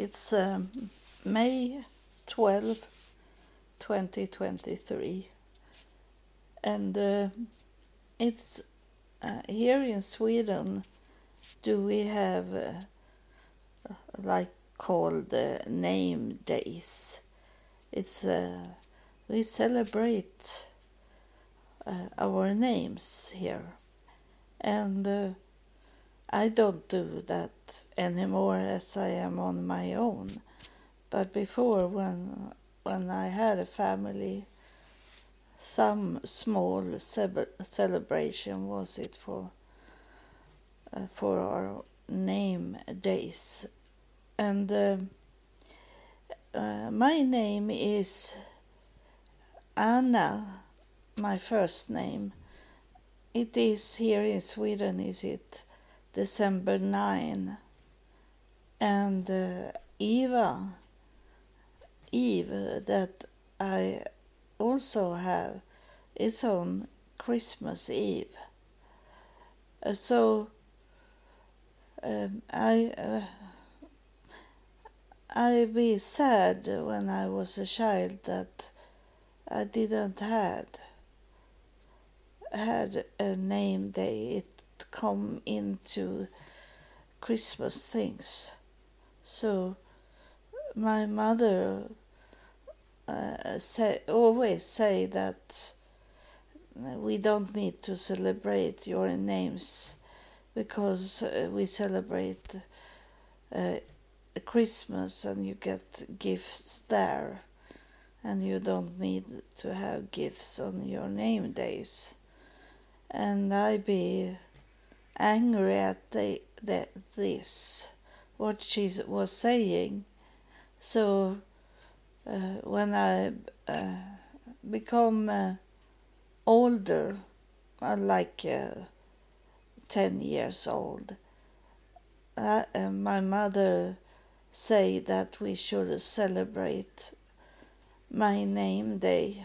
It's um, May 12, 2023. And uh, it's uh, here in Sweden, do we have uh, like called name days? It's uh, we celebrate uh, our names here, and uh, I don't do that anymore as I am on my own. But before, when when I had a family, some small celebration was it for uh, for our name days, and uh, uh, my name is Anna, my first name. It is here in Sweden. Is it? December 9 and uh, Eva Eve that I also have is on Christmas Eve. Uh, so um, I uh, I be sad when I was a child that I didn't had had a name day. It come into Christmas things. So my mother uh, say, always say that we don't need to celebrate your names because uh, we celebrate uh, Christmas and you get gifts there and you don't need to have gifts on your name days. And I be angry at the, the, this, what she was saying. So uh, when I uh, become uh, older, uh, like uh, 10 years old, uh, my mother say that we should celebrate my name day.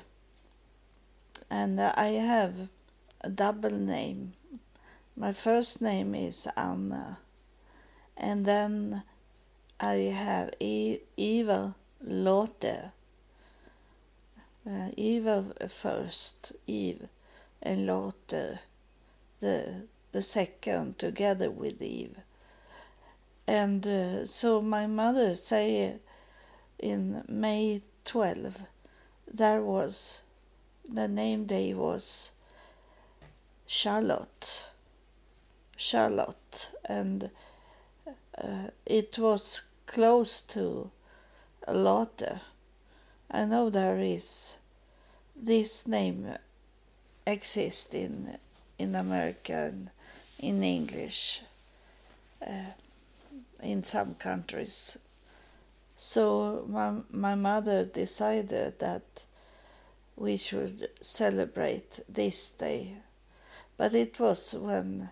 And I have a double name my first name is Anna, and then I have Eva Lotte. Uh, Eva first, Eve, and Lotte, the the second, together with Eve. And uh, so my mother say in May 12, there was the name day was Charlotte Charlotte, and uh, it was close to Lotte. I know there is this name exists in in America and in English uh, in some countries. So my my mother decided that we should celebrate this day, but it was when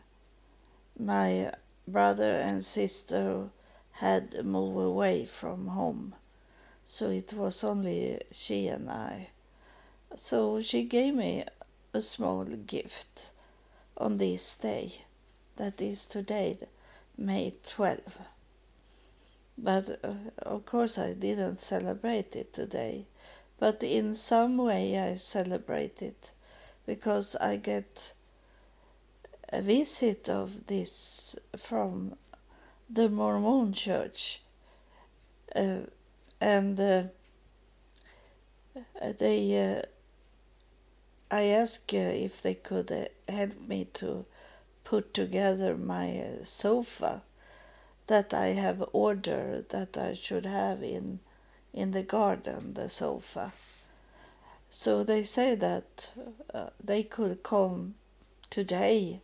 my brother and sister had moved away from home, so it was only she and I. So she gave me a small gift on this day, that is today, May 12. But uh, of course, I didn't celebrate it today, but in some way I celebrate it because I get a visit of this from the Mormon church. Uh, and uh, they, uh, I asked uh, if they could uh, help me to put together my uh, sofa that I have ordered that I should have in in the garden, the sofa. So they say that they could come today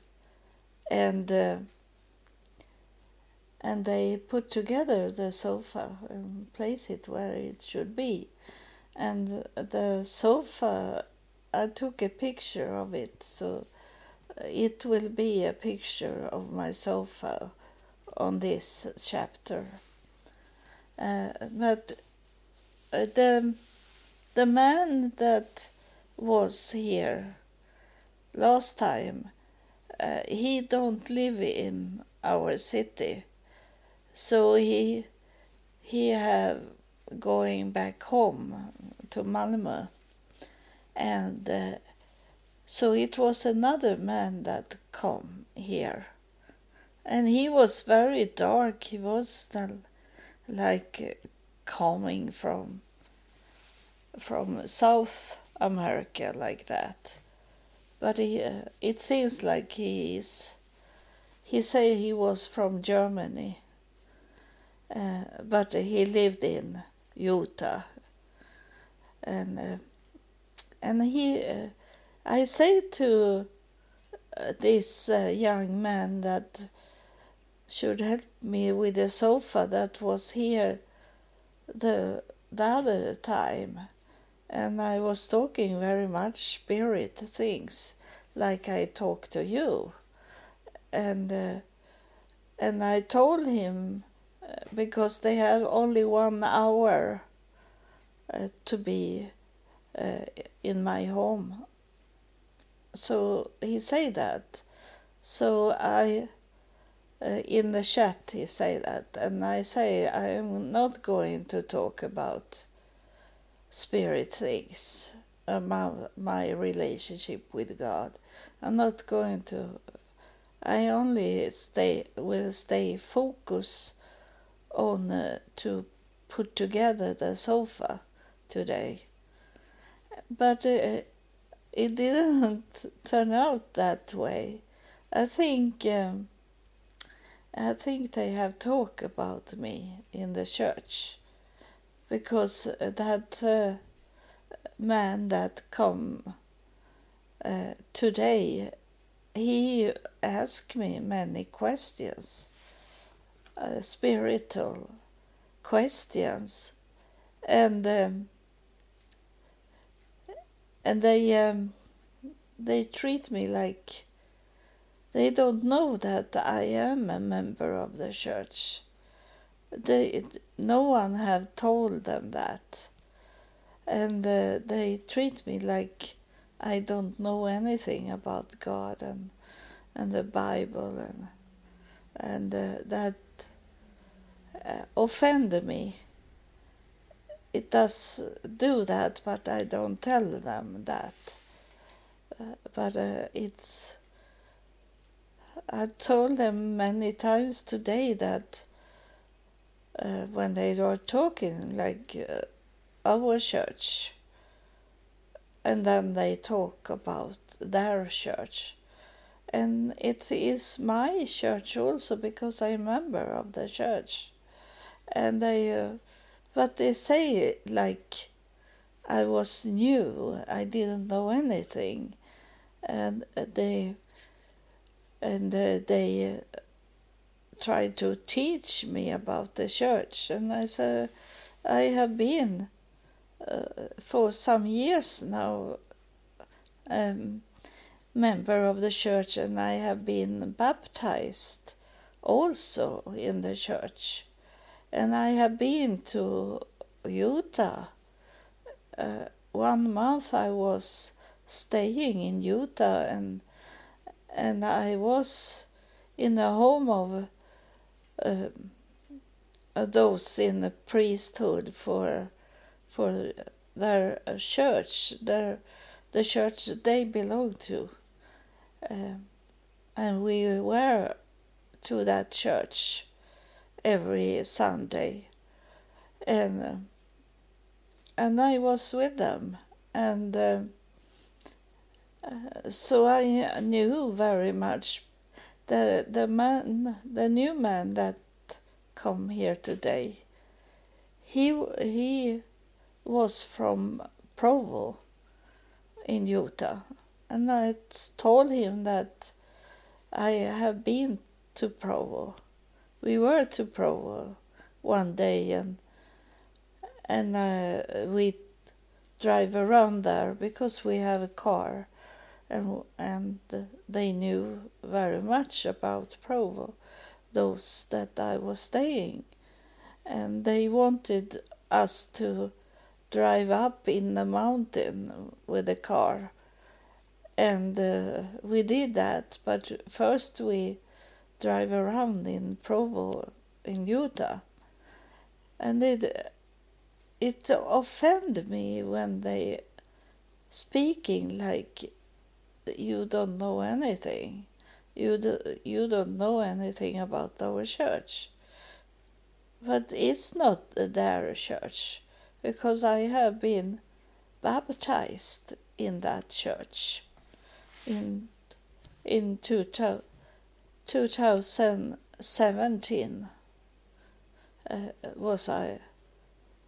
and uh, and they put together the sofa and place it where it should be. And the sofa i took a picture of it so it will be a picture of my sofa on this chapter. Uh, but uh, the the man that was here last time uh, he don't live in our city. So he he have going back home to Malmö, and uh, so it was another man that come here, and he was very dark. He was like coming from from South America like that, but he, uh, it seems like he is. He say he was from Germany uh, but he lived in Utah, and uh, and he, uh, I say to uh, this uh, young man that should help me with the sofa that was here the the other time, and I was talking very much spirit things, like I talk to you, and uh, and I told him because they have only one hour uh, to be uh, in my home. So he say that. So I, uh, in the chat, he say that, and I say I am not going to talk about spirit things about my relationship with God. I'm not going to. I only stay will stay focus on uh, to put together the sofa today. But uh, it didn't turn out that way. I think um, I think they have talked about me in the church because that uh, man that come uh, today he asked me many questions uh, spiritual questions, and um, and they um, they treat me like they don't know that I am a member of the church. They no one have told them that, and uh, they treat me like I don't know anything about God and and the Bible and and uh, that uh, offend me. It does do that, but I don't tell them that. Uh, but uh, it's. I told them many times today that uh, when they were talking, like uh, our church, and then they talk about their church. And it is my church also because I'm member of the church. And they uh, but they say like I was new. I didn't know anything. And they and uh, they uh, tried to teach me about the church and I said I have been uh, for some years now um, member of the church and I have been baptized also in the church and I have been to Utah. Uh, one month I was staying in Utah and and I was in the home of uh, those in the priesthood for for their church, their the church they belong to, uh, and we were to that church every Sunday, and uh, and I was with them, and uh, uh, so I knew very much the the man, the new man that come here today. He he was from Provo in Utah, and I told him that I have been to Provo we were to Provo one day and and uh, we drive around there because we have a car and and they knew very much about Provo those that I was staying and they wanted us to drive up in the mountain with a car and uh, we did that but first we drive around in Provo in Utah. and it it offended me when they speaking like you don't know anything. You do, you don't know anything about our church. But it's not their church because I have been baptized in that church in in two, 2017 uh, was I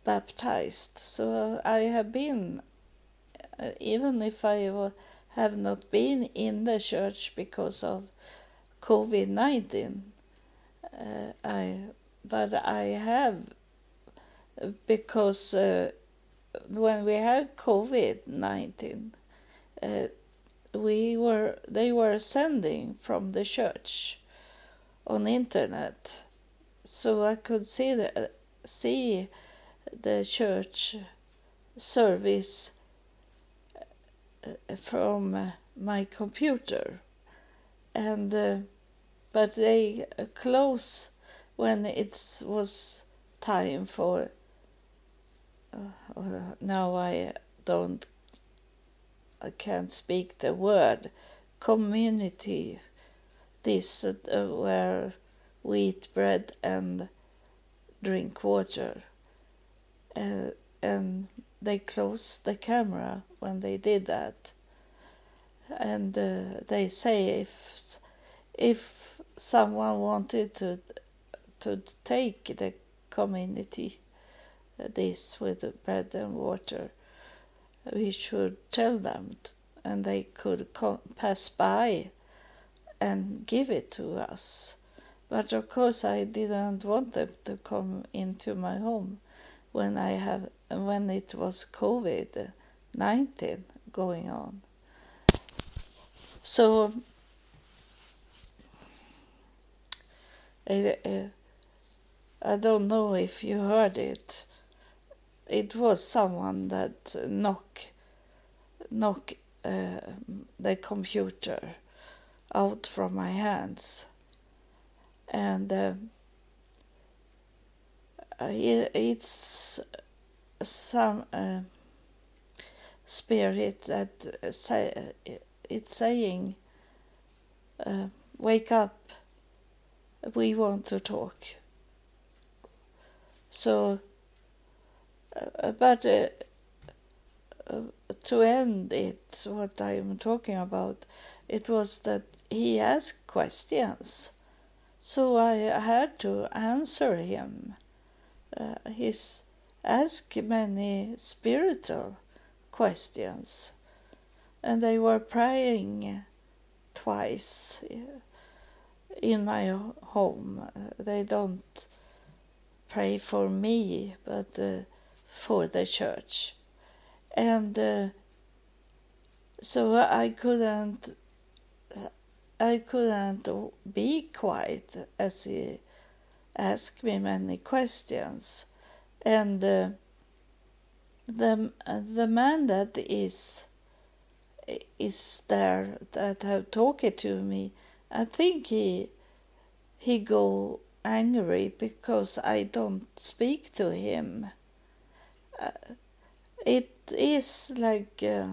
baptized. So I have been, uh, even if I have not been in the church because of COVID 19, uh, I, but I have because uh, when we had COVID 19, uh, we were they were sending from the church on internet. So I could see the see the church service from uh, my computer. And uh, but they close when it was time for uh, now I don't I can't speak the word community. This uh, where we eat bread and drink water. And they closed the camera when they did that. And uh, they say if if someone wanted to to take the community uh, this with bread and water we should tell them and they could come, pass by and give it to us. But of course I didn't want them to come into my home when I have when it was COVID nineteen going on. So I, I don't know if you heard it. It was someone that knock knock uh, the computer out from my hands, and uh, it's some uh, spirit that say it's saying, uh, "Wake up! We want to talk." So uh, but uh, uh, to end it, what I'm talking about, it was that he asked questions. So I had to answer him. Uh, he's asked many spiritual questions, and they were praying twice in my home. They don't pray for me, but uh, for the church. And uh, so I couldn't I couldn't be quiet as he asked me many questions. And uh, the the man that is is there that have talked to me, I think he he go angry because I don't speak to him. Uh, it is like uh,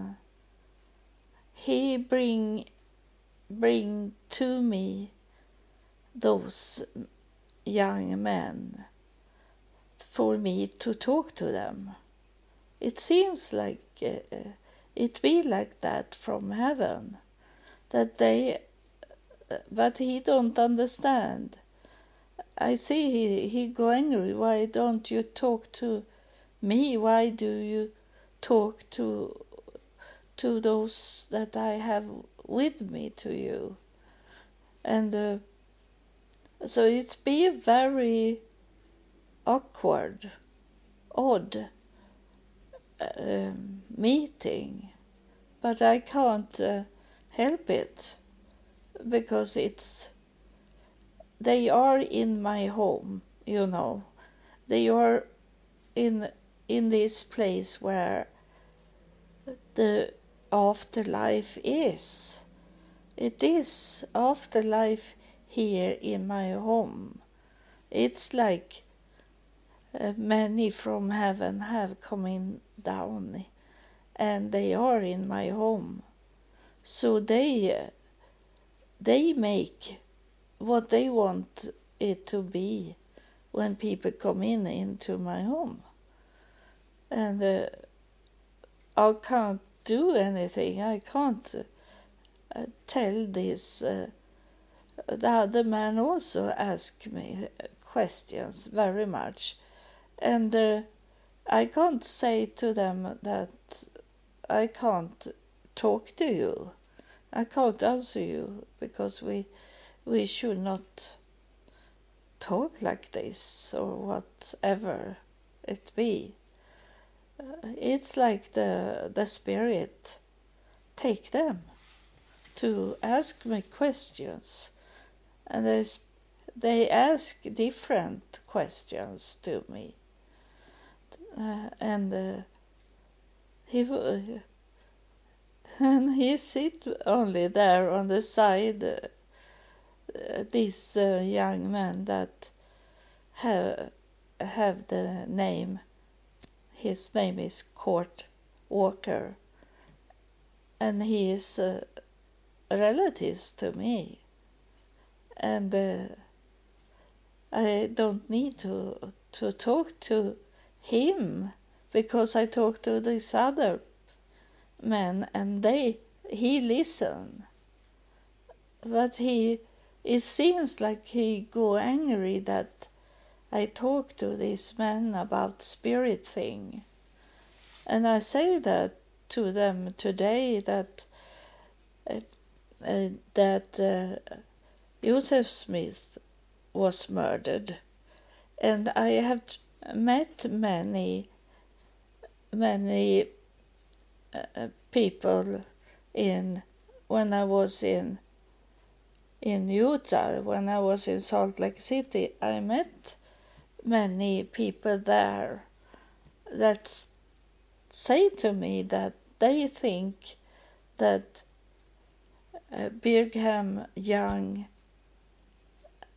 he bring bring to me those young men for me to talk to them. It seems like uh, it be like that from heaven, that they, but he don't understand. I see he he go angry. Why don't you talk to me why do you talk to to those that i have with me to you and uh, so it be very awkward odd uh, meeting but i can't uh, help it because it's they are in my home you know they are in in this place where the afterlife is. It is afterlife here in my home. It's like uh, many from heaven have come in down and they are in my home. So they they make what they want it to be when people come in into my home. And uh, I can't do anything. I can't uh, tell this. Uh, the other man also asked me questions very much. And uh, I can't say to them that I can't talk to you. I can't answer you because we we should not talk like this or whatever it be. Uh, it's like the the spirit take them to ask me questions and they, they ask different questions to me uh, and uh, he and he sit only there on the side uh, this young man that have have the name his name is Court Walker. And he is relatives to me. And I don't need to to talk to him because I talked to this other men and they he listened. But he it seems like he go angry that I talk to these men about spirit thing. And I say that to them today that uh, uh, that uh, Joseph Smith was murdered, and I have met many many uh, people in when I was in in Utah when I was in Salt Lake City I met many people there that say to me that they think that uh, Brigham Young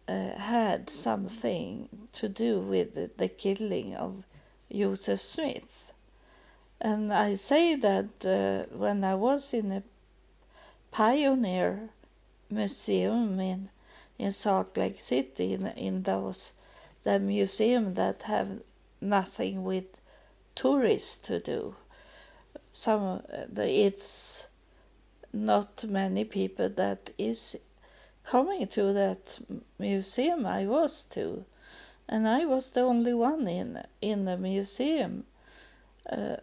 uh, had something to do with the, killing of Joseph Smith and I say that uh, when I was in a pioneer museum in, in Salt Lake City, in, in those the museum that have nothing with tourists to do. Some it's not many people that is coming to that museum I was to, and I was the only one in in the museum uh,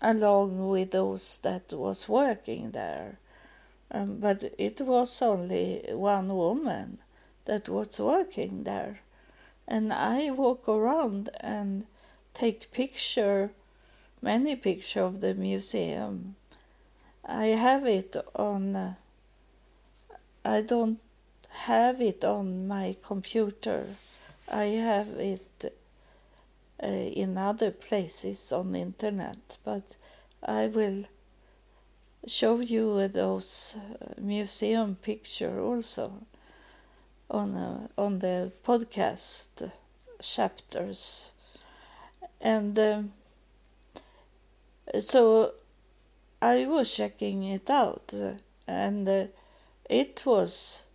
along with those that was working there. Um, but it was only one woman that was working there. And I walk around and take picture, many picture of the museum. I have it on, uh, I don't have it on my computer. I have it uh, in other places on the internet, but I will show you those uh, museum picture also on uh, on the podcast chapters, and so I was checking it out, and uh, it was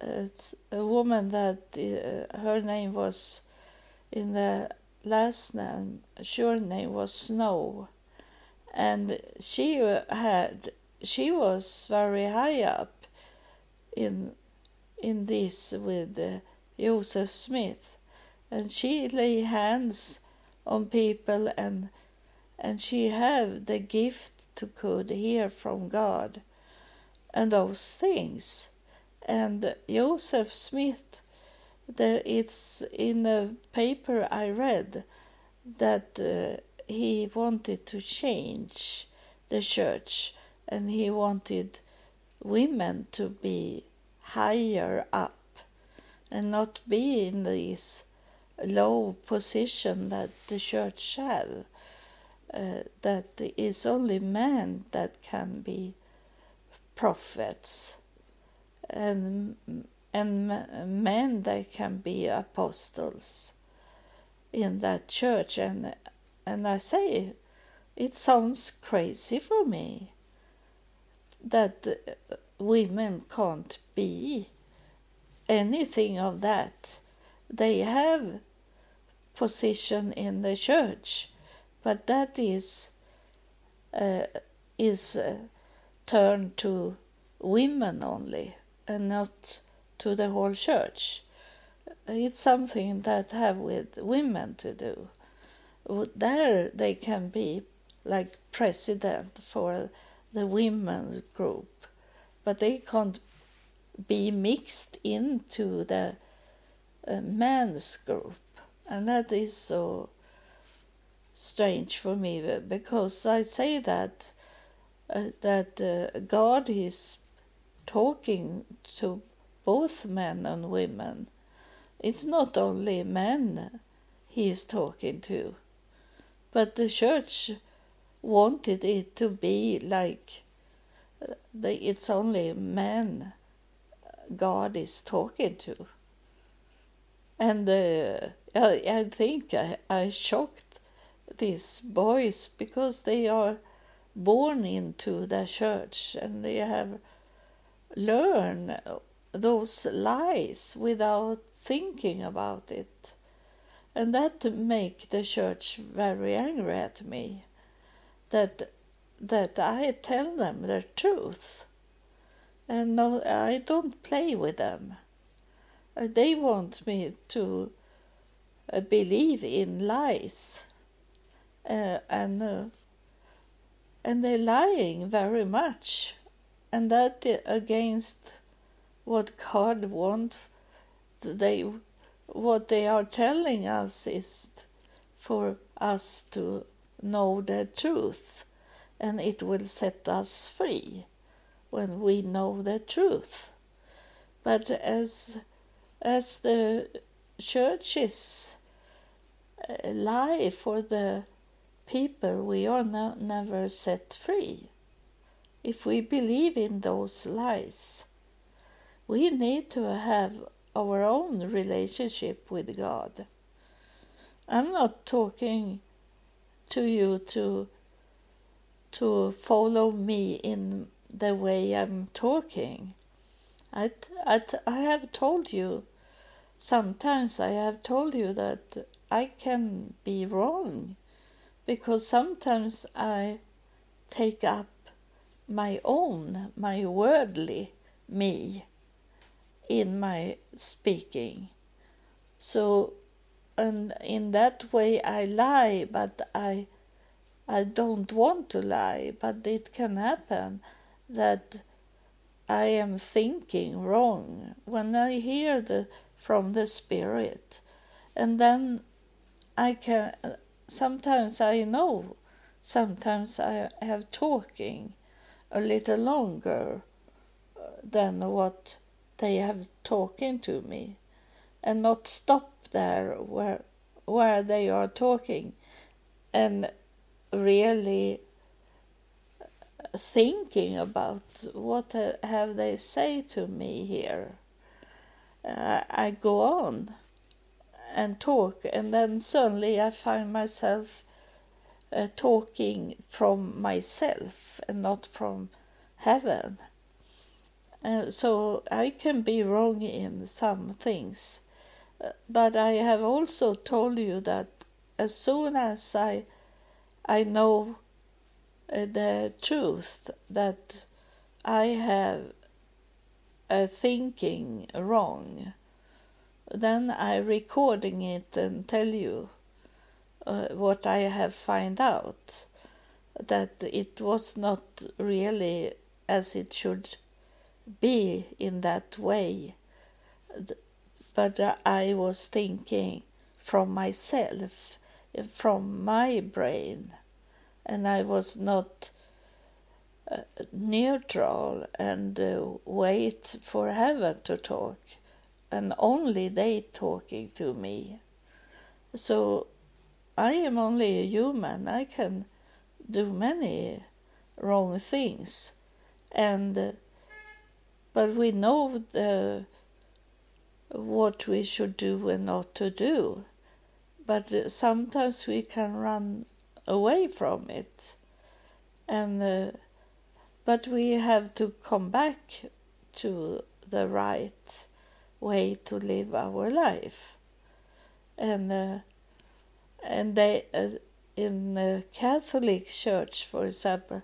uh, a woman that uh, her name was in the last name, sure name was Snow, and she had she was very high up in in this with uh, Joseph Smith, and she lay hands on people and and she have the gift to could hear from God and those things. And Joseph Smith the, it's in a paper I read that uh, he wanted to change the church and he wanted women to be higher up and not be in this low position that the church have. Uh, that it's only men that can be prophets and and men they can be apostles in that church, and and I say, it sounds crazy for me that women can't be anything of that. They have position in the church, but that is uh, is uh, turned to women only and not to the whole church. It's something that have with women to do. There they can be like president for the women's group, but they can't be mixed into the uh, men's group, and that is so strange for me because I say that uh, that uh, God is talking to both men and women. It's not only men he is talking to, but the church wanted it to be like the, it's only men God is talking to. And uh, I, I think I, I shocked these boys because they are born into the church and they have learned those lies without thinking about it. And that make the church very angry at me that that I tell them the truth. And no, I don't play with them. Uh, they want me to uh, believe in lies. Uh, and uh, and they're lying very much, and that against what God wants. They what they are telling us is for us to know the truth, and it will set us free when we know the truth. But as as the churches uh, lie for the people, we are no, never set free. If we believe in those lies, we need to have our own relationship with God. I'm not talking to you to to follow me in the way I'm talking. I, I, I have told you, sometimes I have told you that I can be wrong because sometimes I take up my own, my worldly me in my speaking. So, and in that way I lie, but I, I don't want to lie, but it can happen that I am thinking wrong when I hear the from the spirit, and then I can sometimes I know, sometimes I have talking a little longer uh, than what they have talking to me, and not stop there where where they are talking, and really thinking about what have they say to me here. Uh, I go on and talk, and then suddenly I find myself uh, talking from myself and not from heaven. Uh, so I can be wrong in some things, uh, but I have also told you that as soon as I I know uh, the truth that I have a thinking wrong then I recording it and tell you uh, what I have find out that it was not really as it should be in that way but I was thinking from myself from my brain and I was not uh, neutral and uh, wait for heaven to talk and only they talking to me. So I am only a human. I can do many wrong things, and but we know the what we should do and not to do. but sometimes we can run away from it and uh, but we have to come back to the right way to live our life and uh, and they uh, in the Catholic Church for example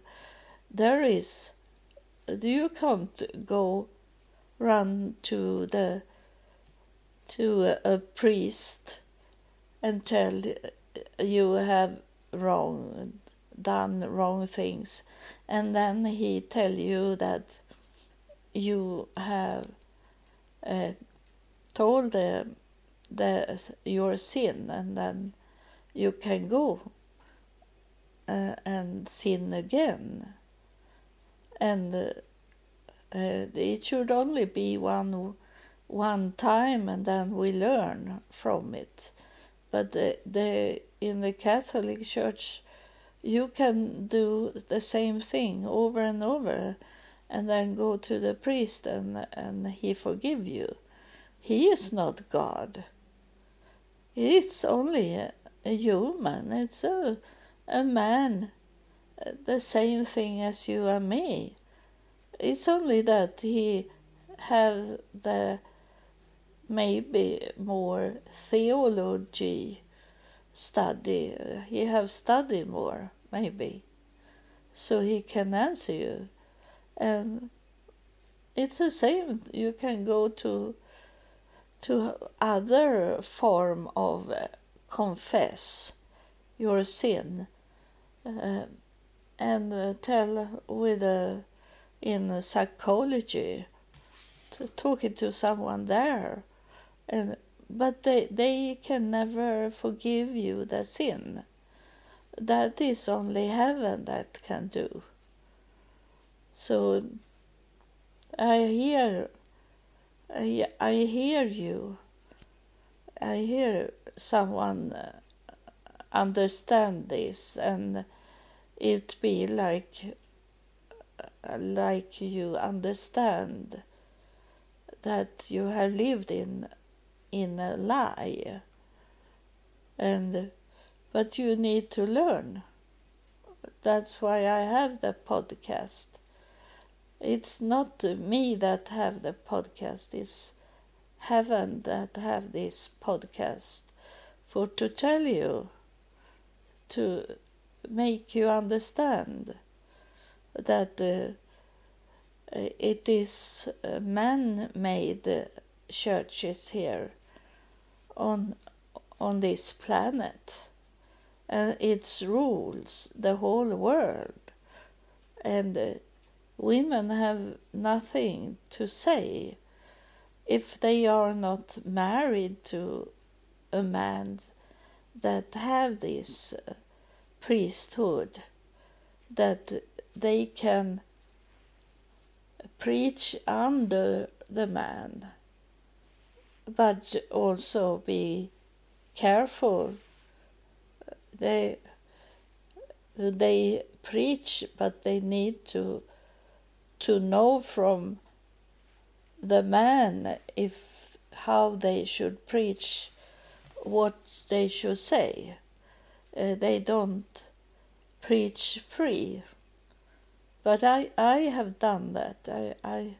there is you can't go run to the to a, priest and tell you have wrong done wrong things and then he tell you that you have uh, told the, the your sin and then you can go uh, and sin again and uh, it should only be one one time and then we learn from it but the, the in the catholic church you can do the same thing over and over and then go to the priest and, and he forgive you. He is not God. It's only a, human. It's a, a man, the same thing as you and me. It's only that he have the maybe more theology study. He have studied more, maybe, so he can answer you. And it's the same. You can go to to other form of confess your sin uh, and uh, tell with a in psychology to talking to someone there and but they, they can never forgive you the sin. That is only heaven that can do. So I hear, I, I hear you. I hear someone uh, understand this and it be like like you understand that you have lived in in a lie. And but you need to learn. That's why I have the podcast. It's not me that have the podcast, it's heaven that have this podcast for to tell you to make you understand that uh, it is man-made churches here on on this planet. And it rules the whole world. And uh, women have nothing to say. If they are not married to a man that have this uh, priesthood that they can preach under the man but also be careful. They they preach, but they need to to know from the man if how they should preach, what they should say. Uh, they don't preach free. But I, I have done that. I, I,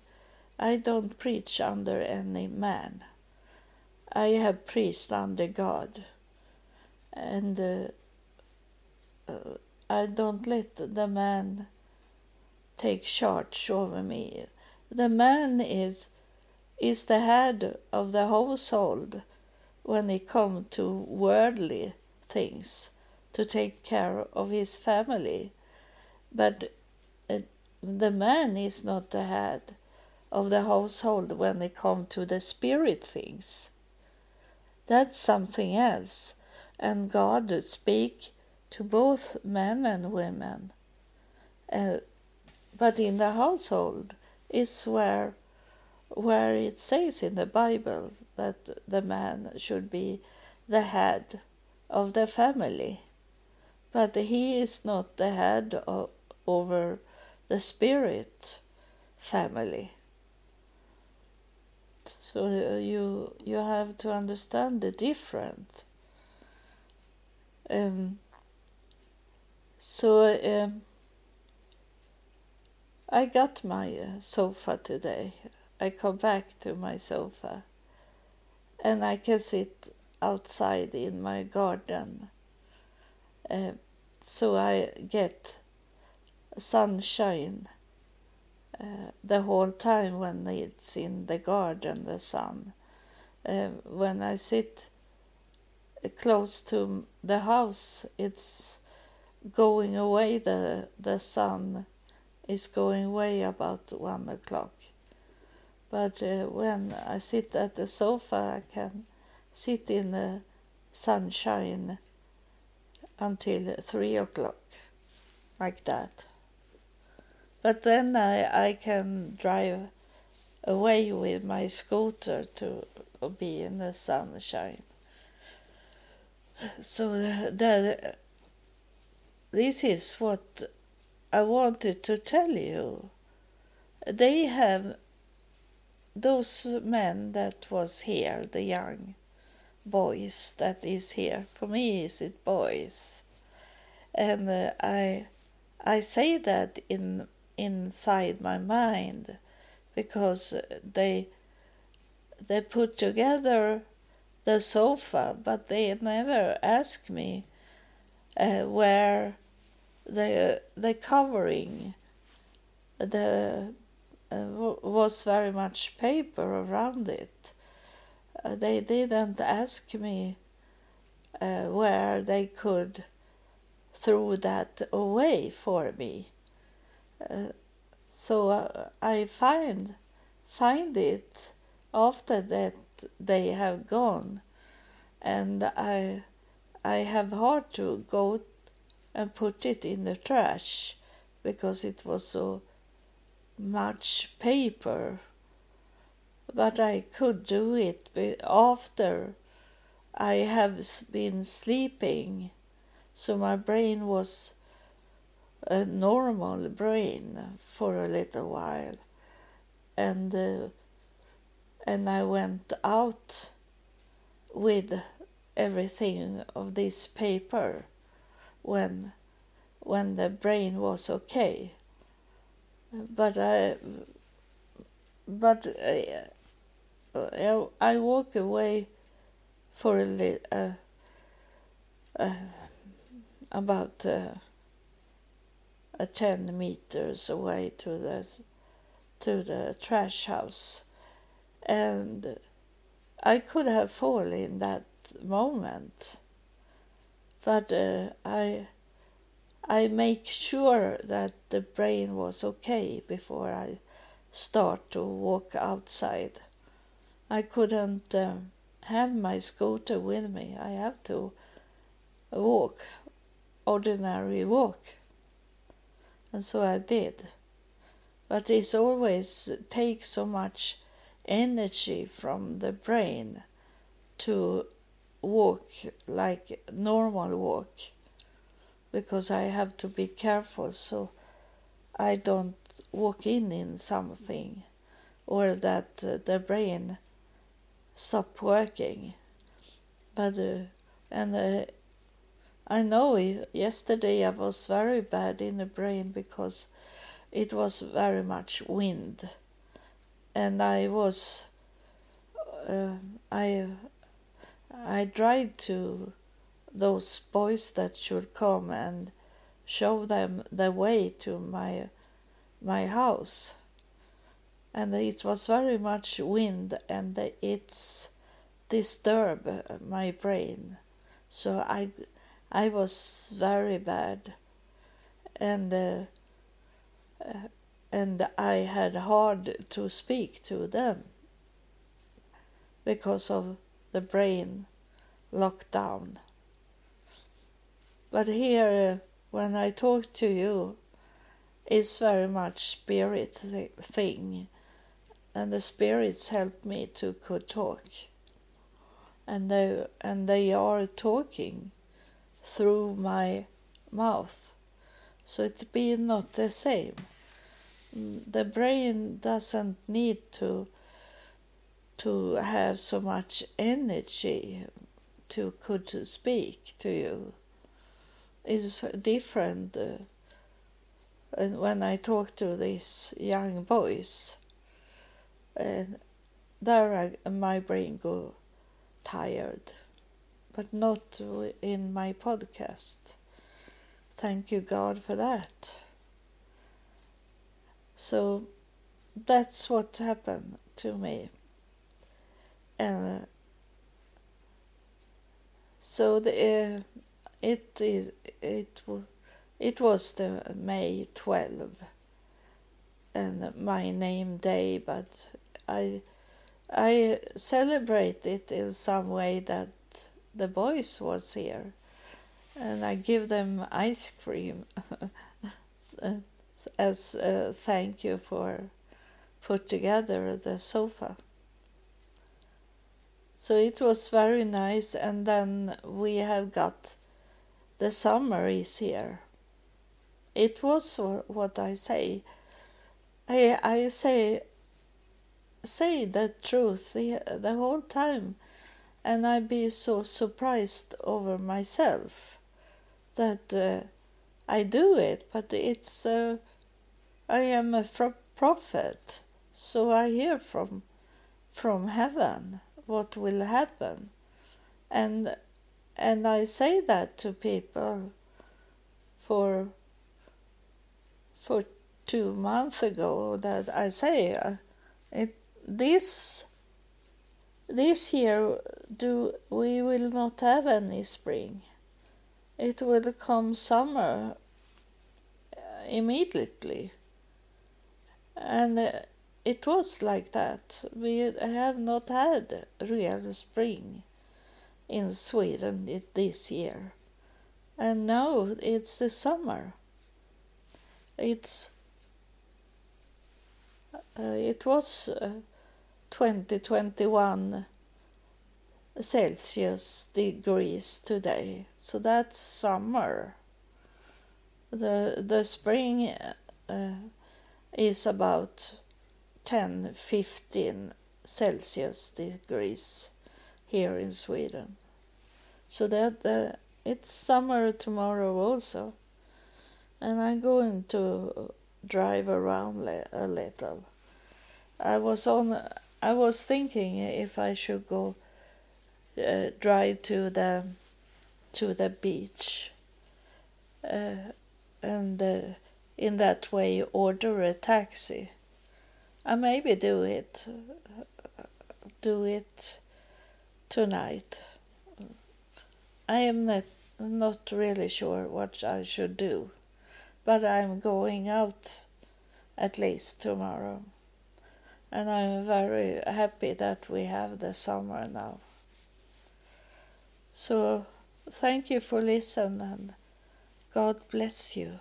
I don't preach under any man. I have preached under God, and uh, uh, I don't let the man take charge over me. The man is is the head of the household when it comes to worldly things to take care of his family, but uh, the man is not the head of the household when it comes to the spirit things that's something else. And God speak to both men and women. Uh, but in the household is where where it says in the Bible that the man should be the head of the family. But he is not the head of, over the spirit family. So uh, you you have to understand the difference. Um, so um, I got my sofa today. I come back to my sofa and I can sit outside in my garden. Uh, so I get sunshine uh, the whole time when it's in the garden, the sun. Uh, when I sit close to the house, it's going away, the, the sun is going away about one o'clock. But uh, when I sit at the sofa, I can sit in the sunshine until three o'clock, like that. But then I, I can drive away with my scooter to be in the sunshine. So the, this is what I wanted to tell you. They have those men that was here, the young boys that is here. For me, is it boys? And uh, I, I say that in inside my mind because they they put together the sofa, but they never ask me uh, where the the covering the uh, was very much paper around it. Uh, they didn't ask me uh, where they could throw that away for me. Uh, so uh, I find find it after that they have gone, and I I have hard to go and put it in the trash because it was so much paper. But I could do it after I have been sleeping, so my brain was a normal brain for a little while, and uh, and I went out with everything of this paper when when the brain was okay but I but uh, uh, I walk away for a uh, uh, about uh, 10 meters away to the to the trash house. And I could have fallen in that moment. But uh, I I make sure that the brain was okay before I start to walk outside. I couldn't uh, have my scooter with me. I have to walk, ordinary walk. And so I did. But it always takes so much energy from the brain to walk like normal walk because I have to be careful so I don't walk in in something or that uh, the brain stop working. But uh, and uh, I know yesterday I was very bad in the brain because it was very much wind, and I was uh, I I tried to those boys that should come and show them the way to my my house. And it was very much wind and it's disturbed my brain. So i i was very bad. And uh, and i had hard to speak to them because of the brain lockdown but here, uh, when I talk to you, it's very much spirit thing, and the spirits help me to could talk, and they and they are talking through my mouth, so it be not the same. The brain doesn't need to to have so much energy to could to speak to you is different uh, and when I talk to these young boys. And there I, my brain go tired, but not in my podcast. Thank you, God, for that. So that's what happened to me. And uh, so the, uh, it is it it was the May 12 and my name day, but I I celebrate it in some way that the boys was here, and I give them ice cream as a thank you for put together the sofa. So it was very nice, and then we have got the summer is here. It was what I say. I I say say the truth the, the whole time, and I be so surprised over myself that uh, I do it. But it's uh, I am a prophet, so I hear from from heaven what will happen, and and I say that to people for for two months ago that I say uh, it this this year do we will not have any spring. It will come summer uh, immediately. And uh, it was like that. We have not had real spring in Sweden this year and now it's the summer it's uh, it was uh, 2021 Celsius degrees today, so that's summer. The the spring uh, is about 10 15 Celsius degrees here in Sweden. So that uh, it's summer tomorrow also. And I'm going to drive around a little. I was on. I was thinking if I should go uh, drive to the to the beach, uh, and uh, in that way order a taxi. I maybe do it. Do it tonight. I am not not really sure what I should do, but I'm going out at least tomorrow and I'm very happy that we have the summer now. So thank you for listening and God bless you.